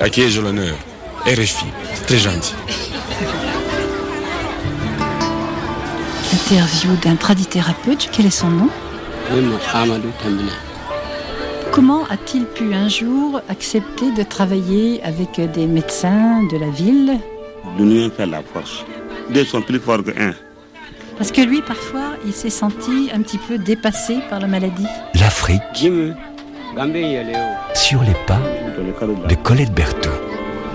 À qui ai-je l'honneur? RFI, c'est très gentil. Interview d'un tradithérapeute, quel est son nom? Comment a-t-il pu un jour accepter de travailler avec des médecins de la ville? L'union fait la force. Deux sont plus forts que un. Parce que lui, parfois, il s'est senti un petit peu dépassé par la maladie. L'Afrique. Sur les pas de Colette Berthoud.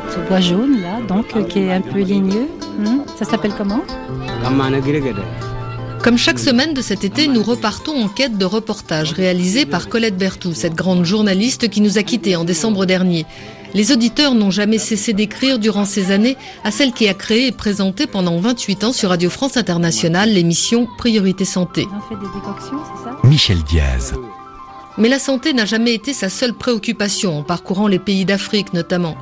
Ce bois jaune, là, donc, euh, qui est un peu ligneux, hein, ça s'appelle comment? Comme chaque semaine de cet été, nous repartons en quête de reportages réalisés par Colette Berthoud, cette grande journaliste qui nous a quittés en décembre dernier. Les auditeurs n'ont jamais cessé d'écrire durant ces années à celle qui a créé et présenté pendant 28 ans sur Radio France Internationale l'émission Priorité Santé. Ils ont fait des décoctions, c'est ça? Michel Diaz. Mais la santé n'a jamais été sa seule préoccupation en parcourant les pays d'Afrique notamment.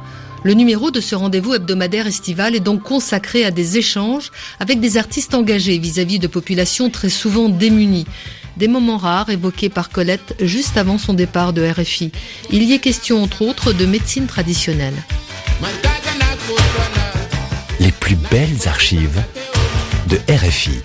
Le numéro de ce rendez-vous hebdomadaire estival est donc consacré à des échanges avec des artistes engagés vis-à-vis de populations très souvent démunies. Des moments rares évoqués par Colette juste avant son départ de RFI. Il y est question entre autres de médecine traditionnelle. Les plus belles archives de RFI.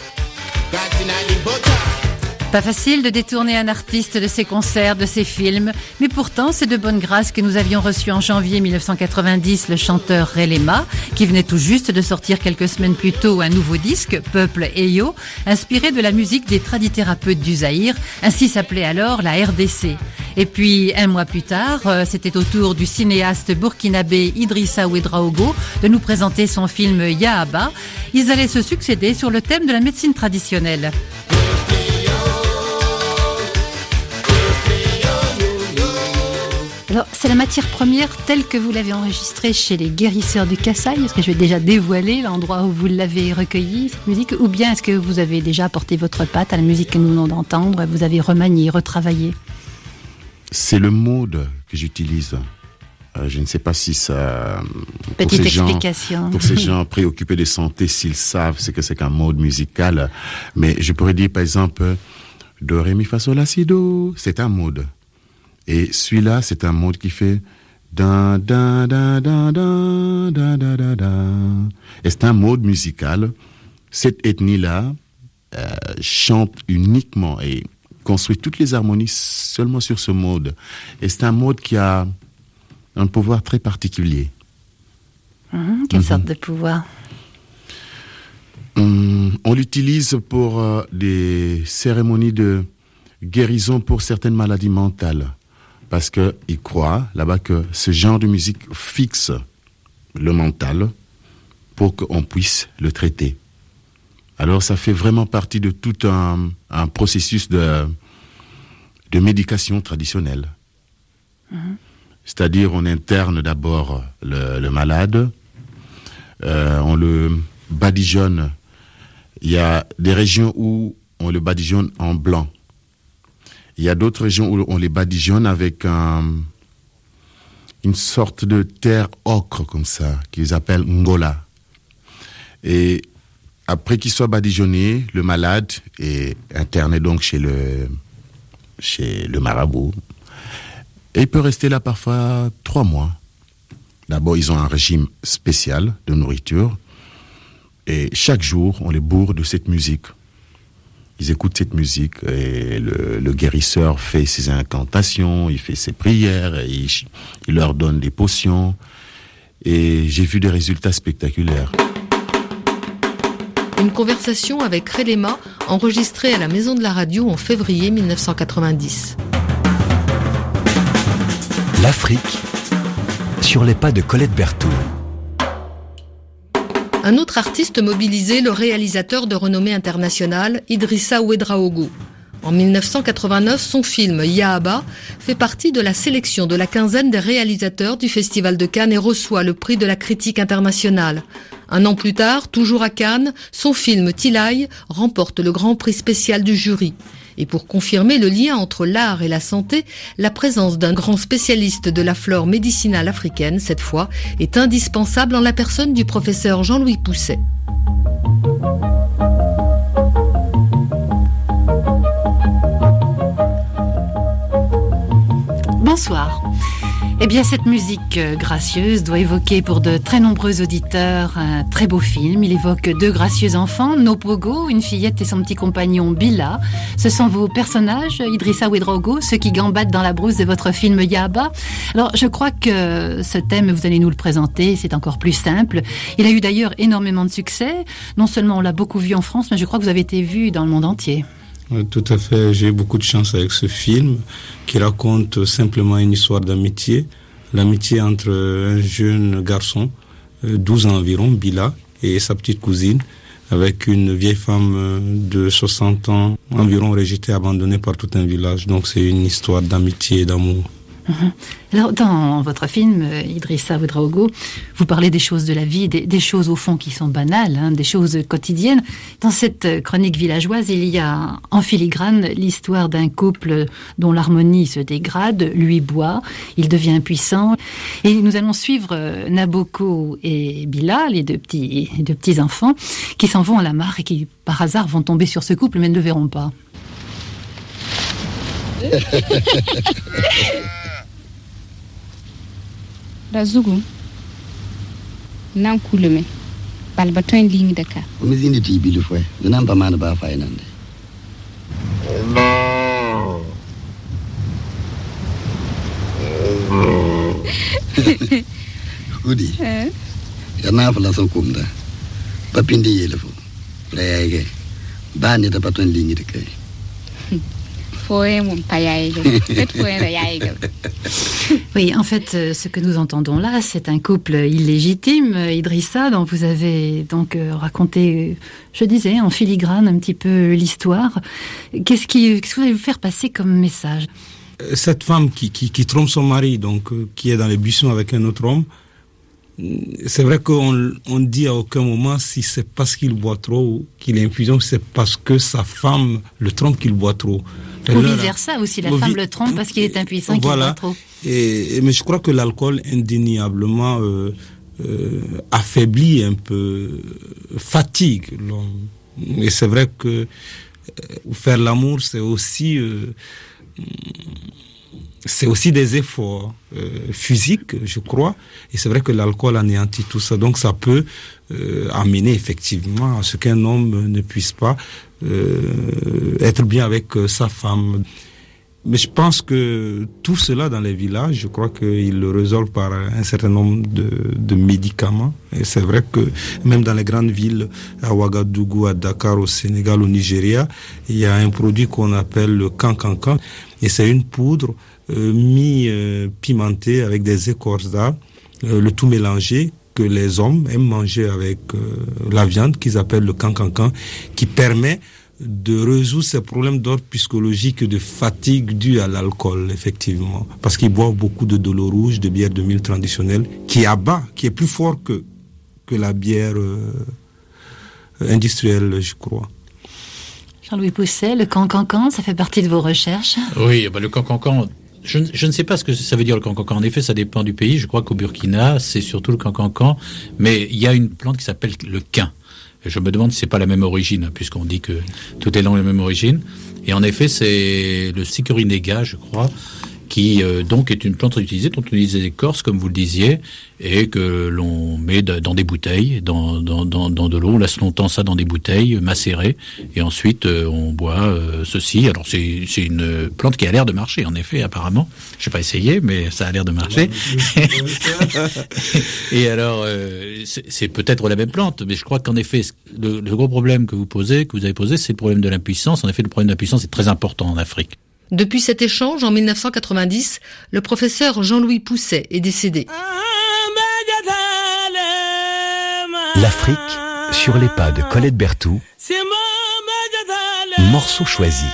Pas facile de détourner un artiste de ses concerts, de ses films, mais pourtant c'est de bonne grâce que nous avions reçu en janvier 1990 le chanteur Relema, qui venait tout juste de sortir quelques semaines plus tôt un nouveau disque, Peuple Eyo, inspiré de la musique des tradithérapeutes du Zaïre, ainsi s'appelait alors la RDC. Et puis un mois plus tard, euh, c'était au tour du cinéaste burkinabé Idrissa Ouedraogo de nous présenter son film Yahaba. Ils allaient se succéder sur le thème de la médecine traditionnelle. Alors, c'est la matière première telle que vous l'avez enregistrée chez les guérisseurs du Kassai. Est-ce que je vais déjà dévoiler l'endroit où vous l'avez recueillie, cette musique? Ou bien est-ce que vous avez déjà apporté votre patte à la musique que nous venons d'entendre Vous avez remanié, retravaillé? C'est le mode que j'utilise. Euh, je ne sais pas si ça. pour Petite gens- explication. pour ces gens préoccupés de santé, s'ils savent ce que c'est qu'un mode musical. Mais je pourrais dire, par exemple, Do, Ré, Mi, Fa, Sol, La, Si, Do. C'est un mode. Et celui-là, c'est un mode qui fait da, da, da, da, da, da, da, da, da. Et c'est un mode musical. Cette ethnie-là euh, chante uniquement et construit toutes les harmonies seulement sur ce mode. Et c'est un mode qui a un pouvoir très particulier. Mhm, Quelle sorte de pouvoir? Hum, on l'utilise pour euh, des cérémonies de guérison pour certaines maladies mentales. Parce qu'ils croient là-bas que ce genre de musique fixe le mental pour qu'on puisse le traiter. Alors ça fait vraiment partie de tout un, un processus de, de médication traditionnelle. C'est-à-dire on interne d'abord le, le malade, euh, on le badigeonne. Il y a des régions où on le badigeonne en blanc. Il y a d'autres régions où on les badigeonne avec un- une sorte de terre ocre comme ça, qu'ils appellent ngola. Et après qu'il soit badigeonné, le malade est interné donc chez le, chez le marabout. Et il peut rester là parfois trois mois. D'abord, ils ont un régime spécial de nourriture. Et chaque jour, on les bourre de cette musique. Ils écoutent cette musique et le, le guérisseur fait ses incantations, il fait ses prières, et il, il leur donne des potions. Et j'ai vu des résultats spectaculaires. Une conversation avec Relema enregistrée à la Maison de la Radio en février 1990. L'Afrique sur les pas de Colette Berthoud. Un autre artiste mobilisé, le réalisateur de renommée internationale, Idrissa Ouedraogo. En 1989, son film Yahaba fait partie de la sélection de la quinzaine des réalisateurs du Festival de Cannes et reçoit le prix de la critique internationale. Un an plus tard, toujours à Cannes, son film Tilai remporte le grand prix spécial du jury. Et pour confirmer le lien entre l'art et la santé, la présence d'un grand spécialiste de la flore médicinale africaine, cette fois, est indispensable en la personne du professeur Jean-Louis Pousset. Bonsoir. Eh bien, cette musique euh, gracieuse doit évoquer pour de très nombreux auditeurs un très beau film. Il évoque deux gracieux enfants, Nopogo, une fillette et son petit compagnon Bila. Ce sont vos personnages, Idrissa Ouedraogo, ceux qui gambadent dans la brousse de votre film Yaba. Alors, je crois que ce thème, vous allez nous le présenter, c'est encore plus simple. Il a eu d'ailleurs énormément de succès. Non seulement on l'a beaucoup vu en France, mais je crois que vous avez été vu dans le monde entier. Tout à fait. J'ai eu beaucoup de chance avec ce film qui raconte simplement une histoire d'amitié. L'amitié entre un jeune garçon, 12 euh, ans environ, Bila, et sa petite cousine, avec une vieille femme euh, de 60 ans environ rejetée, abandonnée par tout un village. Donc c'est une histoire d'amitié et d'amour. Mhm. Alors, dans votre film, euh, Idrissa Ouedraogo, vous parlez des choses de la vie, des, choses au fond qui sont banales, hein, des choses quotidiennes. Dans cette euh, chronique villageoise, il y a en filigrane l'histoire d'un couple dont l'harmonie se dégrade, lui boit, il devient impuissant. Et nous allons suivre euh, Naboko et Bila, les deux petits, les deux petits enfants, qui s'en vont à la mare et qui, par hasard, vont tomber sur ce couple, mais ne le verront pas. da zugu nan kulume balba tõe n lĩngda ka me zĩnda tɩ y bil fɔɛ d na n pa maan baa faa nande hudi ya naa fo la sẽn kʋmda pa pĩnd n yeel fo ra yaɛɛgɛ baa neda pa tõe n lĩngd ka fo n mun pa yaɛɛgɛ d fo ra yaɛɛgɛ Oui, en fait, euh, ce que nous entendons là, c'est un couple illégitime, Idrissa, dont vous avez donc euh, raconté, je disais, en filigrane un petit peu l'histoire. Qu'est-ce qui, que vous allez vous faire passer comme message? Euh, Cette femme qui, qui, qui, trompe son mari, donc qui est dans les buissons avec un autre homme, c'est vrai qu'on on dit à aucun moment si c'est parce qu'il boit trop ou qu'il est impuissant, c'est parce que sa femme le trompe qu'il boit trop. Ou vice-versa aussi, la femme le trompe parce qu'il est impuissant, qu'il boit trop. Et, mais je crois que l'alcool indéniablement euh, euh, affaiblit un peu, fatigue l'homme. Et c'est vrai que euh, faire l'amour, c'est aussi c'est aussi des efforts euh, physiques, je crois. Et c'est vrai que l'alcool anéantit tout ça. Donc ça peut euh, amener effectivement à ce qu'un homme ne puisse pas euh, être bien avec sa femme. Mais je pense que tout cela dans les villages, je crois qu'ils le résolvent par un certain nombre de, de médicaments. Et c'est vrai que même dans les grandes villes, à Ouagadougou, à Dakar, au Sénégal, au Nigeria, il y a un produit qu'on appelle le cancancan. Et c'est une poudre euh, mi-pimenté avec des écorces euh, le tout mélangé que les hommes aiment manger avec euh, la viande qu'ils appellent le cancancan, qui permet de résoudre ces problèmes d'ordre psychologique de fatigue due à l'alcool, effectivement. Parce qu'ils boivent beaucoup de de l'eau rouge, de bière de mille traditionnelle, qui abat, qui est plus fort que, que la bière industrielle, je crois. Jean-Louis Pousset, le cancancan, ça fait partie de vos recherches? Oui, bah le cancancan, je, je, ne sais pas ce que ça veut dire le cancancan. En effet, ça dépend du pays. Je crois qu'au Burkina, c'est surtout le cancancan. Mais il y a une plante qui s'appelle le quin. Je me demande si c'est pas la même origine, puisqu'on dit que tout est dans la même origine. Et en effet, c'est le sicurinega, je crois, qui euh, donc est une plante utilisée dont on utilise des écorces, comme vous le disiez, et que l'on met dans des bouteilles, dans, dans, dans, dans de l'eau, on laisse longtemps ça dans des bouteilles macérées, et ensuite euh, on boit euh, ceci. Alors c'est une plante qui a l'air de marcher, en effet, apparemment. Je n'ai pas essayé, mais ça a l'air de marcher. et alors, c'est peut-être la même plante, mais je crois qu'en effet, le, le gros problème que vous posez, que vous avez posé, c'est le problème de l'impuissance. En effet, le problème de l'impuissance est très important en Afrique. Depuis cet échange, en 1990, le professeur Jean-Louis Pousset est décédé. L'Afrique sur les pas de Colette Berthoud. Morceau choisi.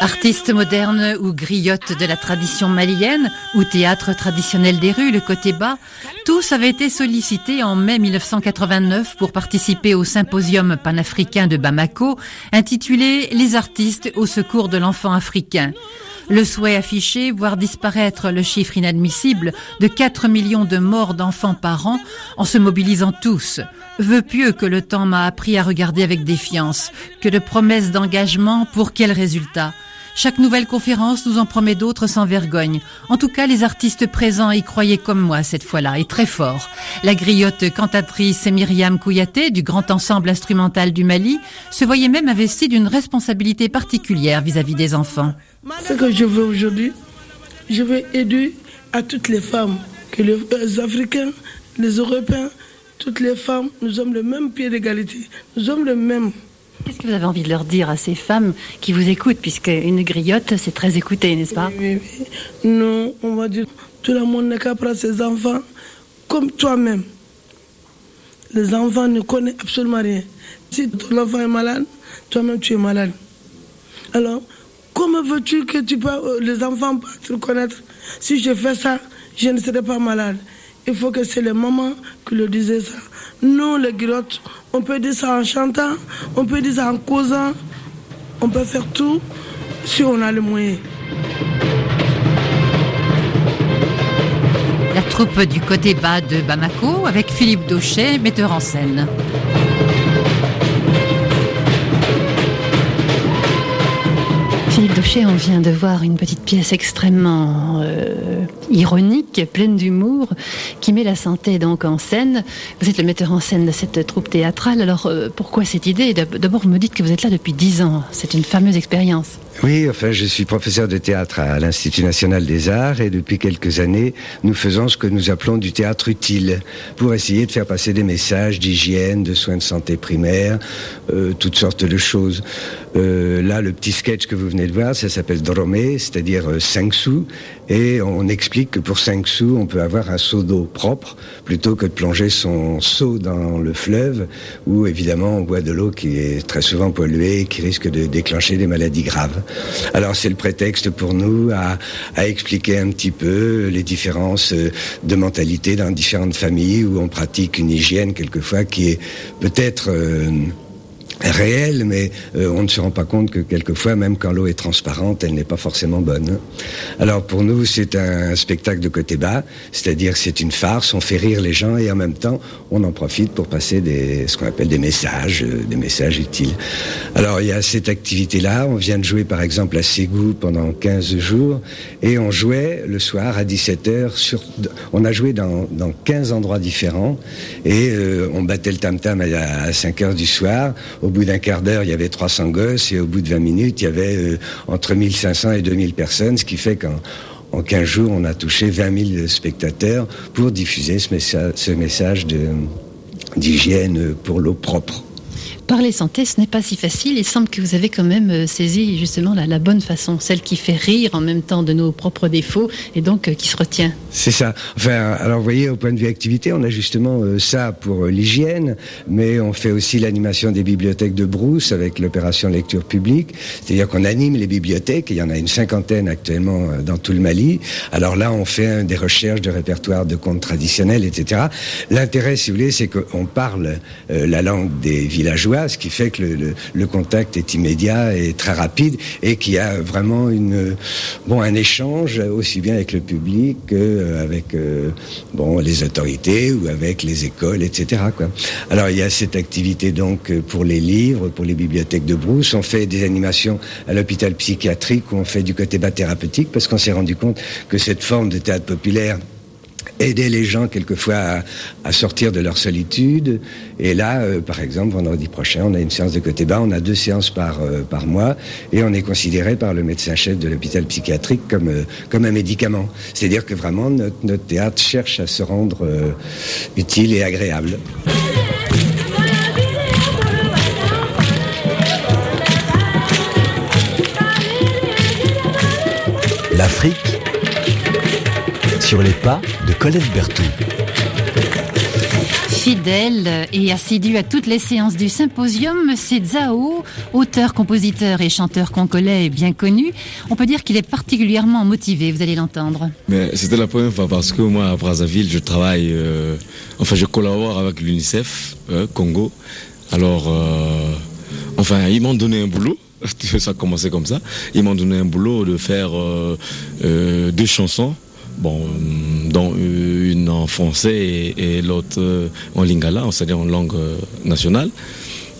Artiste moderne ou griotte de la tradition malienne ou théâtre traditionnel des rues, le côté bas, tous avaient été sollicités en mai 1989 pour participer au symposium panafricain de Bamako intitulé Les artistes au secours de l'enfant africain. Le souhait affiché, voir disparaître le chiffre inadmissible de 4 millions de morts d'enfants par an en se mobilisant tous. Veux pieux que le temps m'a appris à regarder avec défiance, que de promesses d'engagement pour quel résultat? Chaque nouvelle conférence nous en promet d'autres sans vergogne. En tout cas, les artistes présents y croyaient comme moi cette fois-là, et très fort. La griotte cantatrice Myriam Kouyaté, du grand ensemble instrumental du Mali, se voyait même investie d'une responsabilité particulière vis-à-vis des enfants. Ce que je veux aujourd'hui, je veux aider à toutes les femmes, que les Africains, les Européens, toutes les femmes, nous sommes le même pied d'égalité. Nous sommes le même. Qu'est-ce que vous avez envie de leur dire à ces femmes qui vous écoutent, puisque une griotte, c'est très écouté, n'est-ce pas? Oui, oui, Non, on va dire, tout le monde n'est qu'à prendre ses enfants comme toi-même. Les enfants ne connaissent absolument rien. Si ton enfant est malade, toi-même tu es malade. Alors, comment veux-tu que tu euh, les enfants puissent te reconnaître? Si je fais ça, je ne serai pas malade. Il faut que c'est les mamans qui le disaient ça. Nous, les griottes, on peut dire ça en chantant, on peut dire ça en causant, on peut faire tout si on a le moyen. La troupe du côté bas de Bamako avec Philippe Dauchet, metteur en scène. On vient de voir une petite pièce extrêmement euh, ironique, pleine d'humour, qui met la santé donc en scène. Vous êtes le metteur en scène de cette troupe théâtrale. Alors euh, pourquoi cette idée D'abord, vous me dites que vous êtes là depuis dix ans. C'est une fameuse expérience. Oui, enfin, je suis professeur de théâtre à l'Institut national des arts et depuis quelques années, nous faisons ce que nous appelons du théâtre utile pour essayer de faire passer des messages d'hygiène, de soins de santé primaire, euh, toutes sortes de choses. Euh, là, le petit sketch que vous venez de voir, ça s'appelle Dromé, c'est-à-dire 5 euh, sous, et on explique que pour 5 sous, on peut avoir un seau d'eau propre plutôt que de plonger son seau dans le fleuve où évidemment on boit de l'eau qui est très souvent polluée et qui risque de déclencher des maladies graves. Alors c'est le prétexte pour nous à, expliquer un petit peu les différences de mentalité dans différentes familles où on pratique une hygiène quelquefois qui est peut-être... Euh, réelle, mais euh, on ne se rend pas compte que quelquefois, même quand l'eau est transparente, elle n'est pas forcément bonne. Alors pour nous, c'est un spectacle de côté bas, c'est-à-dire c'est une farce, on fait rire les gens et en même temps, on en profite pour passer des, ce qu'on appelle des messages, euh, des messages utiles. Alors il y a cette activité-là, on vient de jouer par exemple à Ségou pendant 15 jours et on jouait le soir à 17h, sur, on a joué dans, dans 15 endroits différents et euh, on battait le tam-tam à, à 5 h du soir. Bout d'un quart d'heure, il y avait 300 gosses et au bout de 20 minutes, il y avait euh, entre 1500 et 2000 personnes, ce qui fait qu'en en 15 jours, on a touché 20 000 spectateurs pour diffuser ce message d'hygiène pour l'eau propre. Parler santé, ce n'est pas si facile. Il semble que vous avez quand même euh, saisi justement la, bonne façon, celle qui fait rire en même temps de nos propres défauts et donc euh, qui se retient. C'est ça. Enfin, alors vous voyez, au point de vue activité, on a justement euh, ça pour l'hygiène, mais on fait aussi l'animation des bibliothèques de Brousse avec l'opération lecture publique. C'est-à-dire qu'on anime les bibliothèques. Il y en a une cinquantaine actuellement dans tout le Mali. Alors là, on fait des recherches de répertoires de contes traditionnels, etc. L'intérêt, si vous voulez, c'est qu'on parle la langue des villageois ce qui fait que le, contact est immédiat et très rapide et qu'il y a vraiment une, bon, un échange aussi bien avec le public qu'avec euh, bon, les autorités ou avec les écoles, etc. Alors il y a cette activité donc pour les livres, pour les bibliothèques de Brousse. On fait des animations à l'hôpital psychiatrique où on fait du côté bas thérapeutique parce qu'on s'est rendu compte que cette forme de théâtre populaire aider les gens quelquefois à, sortir de leur solitude. Et là, euh, par exemple, vendredi prochain, on a une séance de côté bas, on a deux séances par, euh, par mois, et on est considéré par le médecin-chef de l'hôpital psychiatrique comme, euh, comme un médicament. C'est-à-dire que vraiment, notre, notre, théâtre cherche à se rendre utile et agréable. L'Afrique sur les pas de Colette Berthoud. Fidèle et assidu à toutes les séances du symposium, c'est Zao, auteur, compositeur et chanteur congolais bien connu. On peut dire qu'il est particulièrement motivé, vous allez l'entendre. Mais c'était la première fois parce que moi à Brazzaville, je travaille, euh, enfin je collabore avec l'UNICEF euh, Congo. Alors, euh, enfin, ils m'ont donné un boulot ça a commencé comme ça. Ils m'ont donné un boulot de faire euh, euh, deux chansons dont une en français et, l'autre en lingala, c'est-à-dire en langue nationale,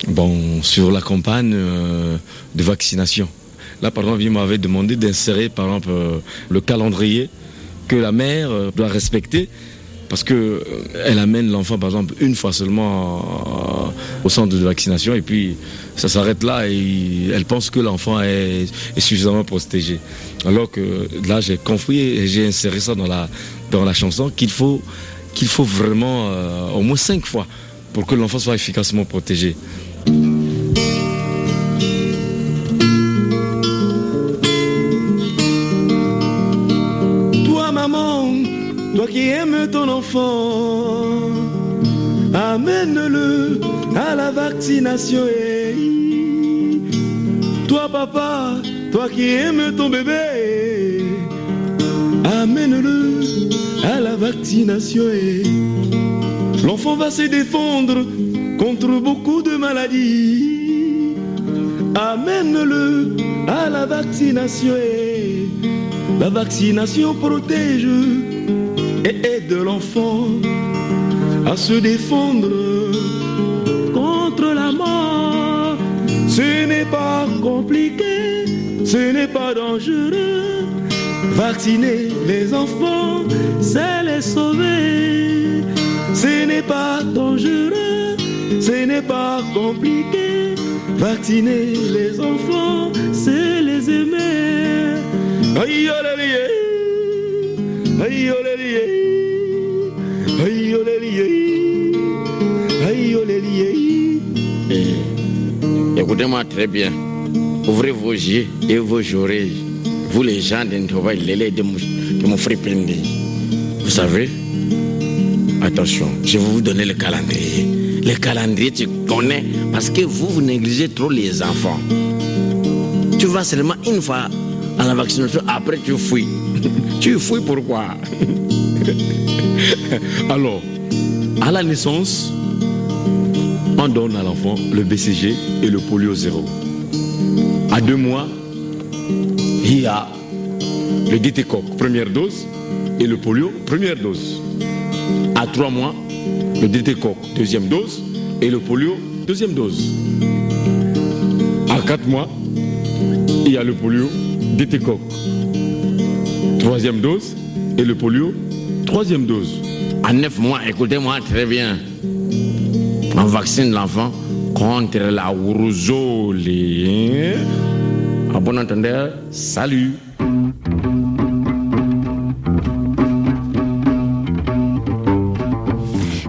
bon, sur la campagne euh, de vaccination. Là, par exemple, il m'avait demandé d'insérer, par exemple, euh, le calendrier que la mère euh, doit respecter parce que euh, elle amène l'enfant, par exemple, une fois seulement euh, au centre de vaccination et puis ça s'arrête là et elle pense que l'enfant est, suffisamment protégé. Alors que là, j'ai compris et j'ai inséré ça dans la, dans la chanson qu'il faut, qu'il faut vraiment euh, au moins cinq fois pour que l'enfant soit efficacement protégé. Amène-le à la vaccination. Toi, papa, toi qui aimes ton bébé, amène-le à la vaccination. L'enfant va se défendre contre beaucoup de maladies. Amène-le à la vaccination. La vaccination protège et aide l'enfant à se défendre contre la mort. Ce n'est pas compliqué, ce n'est pas dangereux. Vacciner les enfants, c'est les sauver. Ce n'est pas dangereux, ce n'est pas compliqué. Vacciner les enfants, c'est les aimer. Aïe, olé, lié. Aïe, olé, Eh, Écoutez-moi très bien. Ouvrez vos yeux et vos oreilles. Vous les gens d'Intoba, les de mon, de mon frère. Vous savez, attention, je vais vous donner le calendrier. Le calendrier, tu connais, parce que vous, vous négligez trop les enfants. Tu vas seulement une fois à la vaccination, après tu fouilles. Tu fouilles pourquoi? Alors, à la naissance, on donne à l'enfant le BCG et le polio zéro. À deux mois, il y a le DT-coq, première dose, et le polio, première dose. À trois mois, le DT-coq, deuxième dose, et le polio, deuxième dose. À quatre mois, il y a le polio, DT-coq, troisième dose, et le polio, troisième dose. À neuf mois, écoutez-moi très bien. On vaccine l'enfant contre la rougeole. À bon entendeur, salut.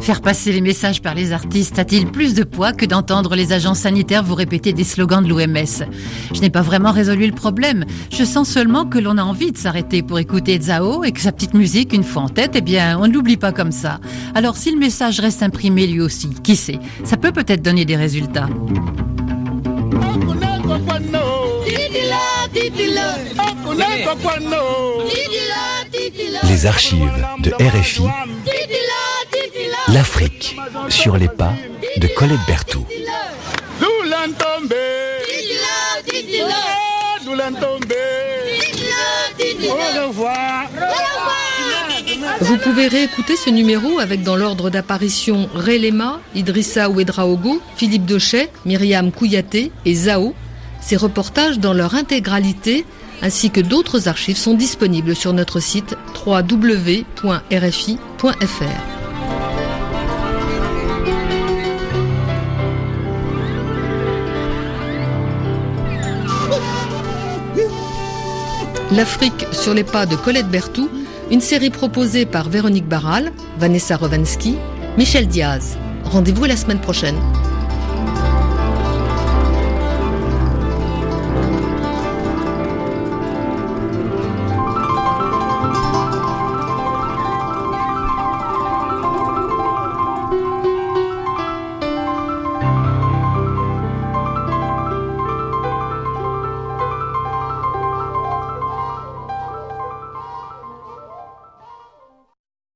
Faire passer les messages par les artistes a-t-il plus de poids que d'entendre les agents sanitaires vous répéter des slogans de l'OMS Je n'ai pas vraiment résolu le problème. Je sens seulement que l'on a envie de s'arrêter pour écouter Zao et que sa petite musique, une fois en tête, eh bien, on ne l'oublie pas comme ça. Alors si le message reste imprimé lui aussi, qui sait? Ça peut peut-être donner des résultats. Les archives de RFI, l'Afrique sur les pas de Colette Berthoud. Vous pouvez réécouter ce numéro avec dans l'ordre d'apparition Relema, Idrissa Ouedraogo, Philippe Dochet, Myriam Kouyaté et Zao. Ces reportages dans leur intégralité ainsi que d'autres archives sont disponibles sur notre site www.rfi.fr. L'Afrique sur les pas de Colette Berthoud, une série proposée par Véronique Barral, Vanessa Rovansky, Michel Diaz. Rendez-vous la semaine prochaine.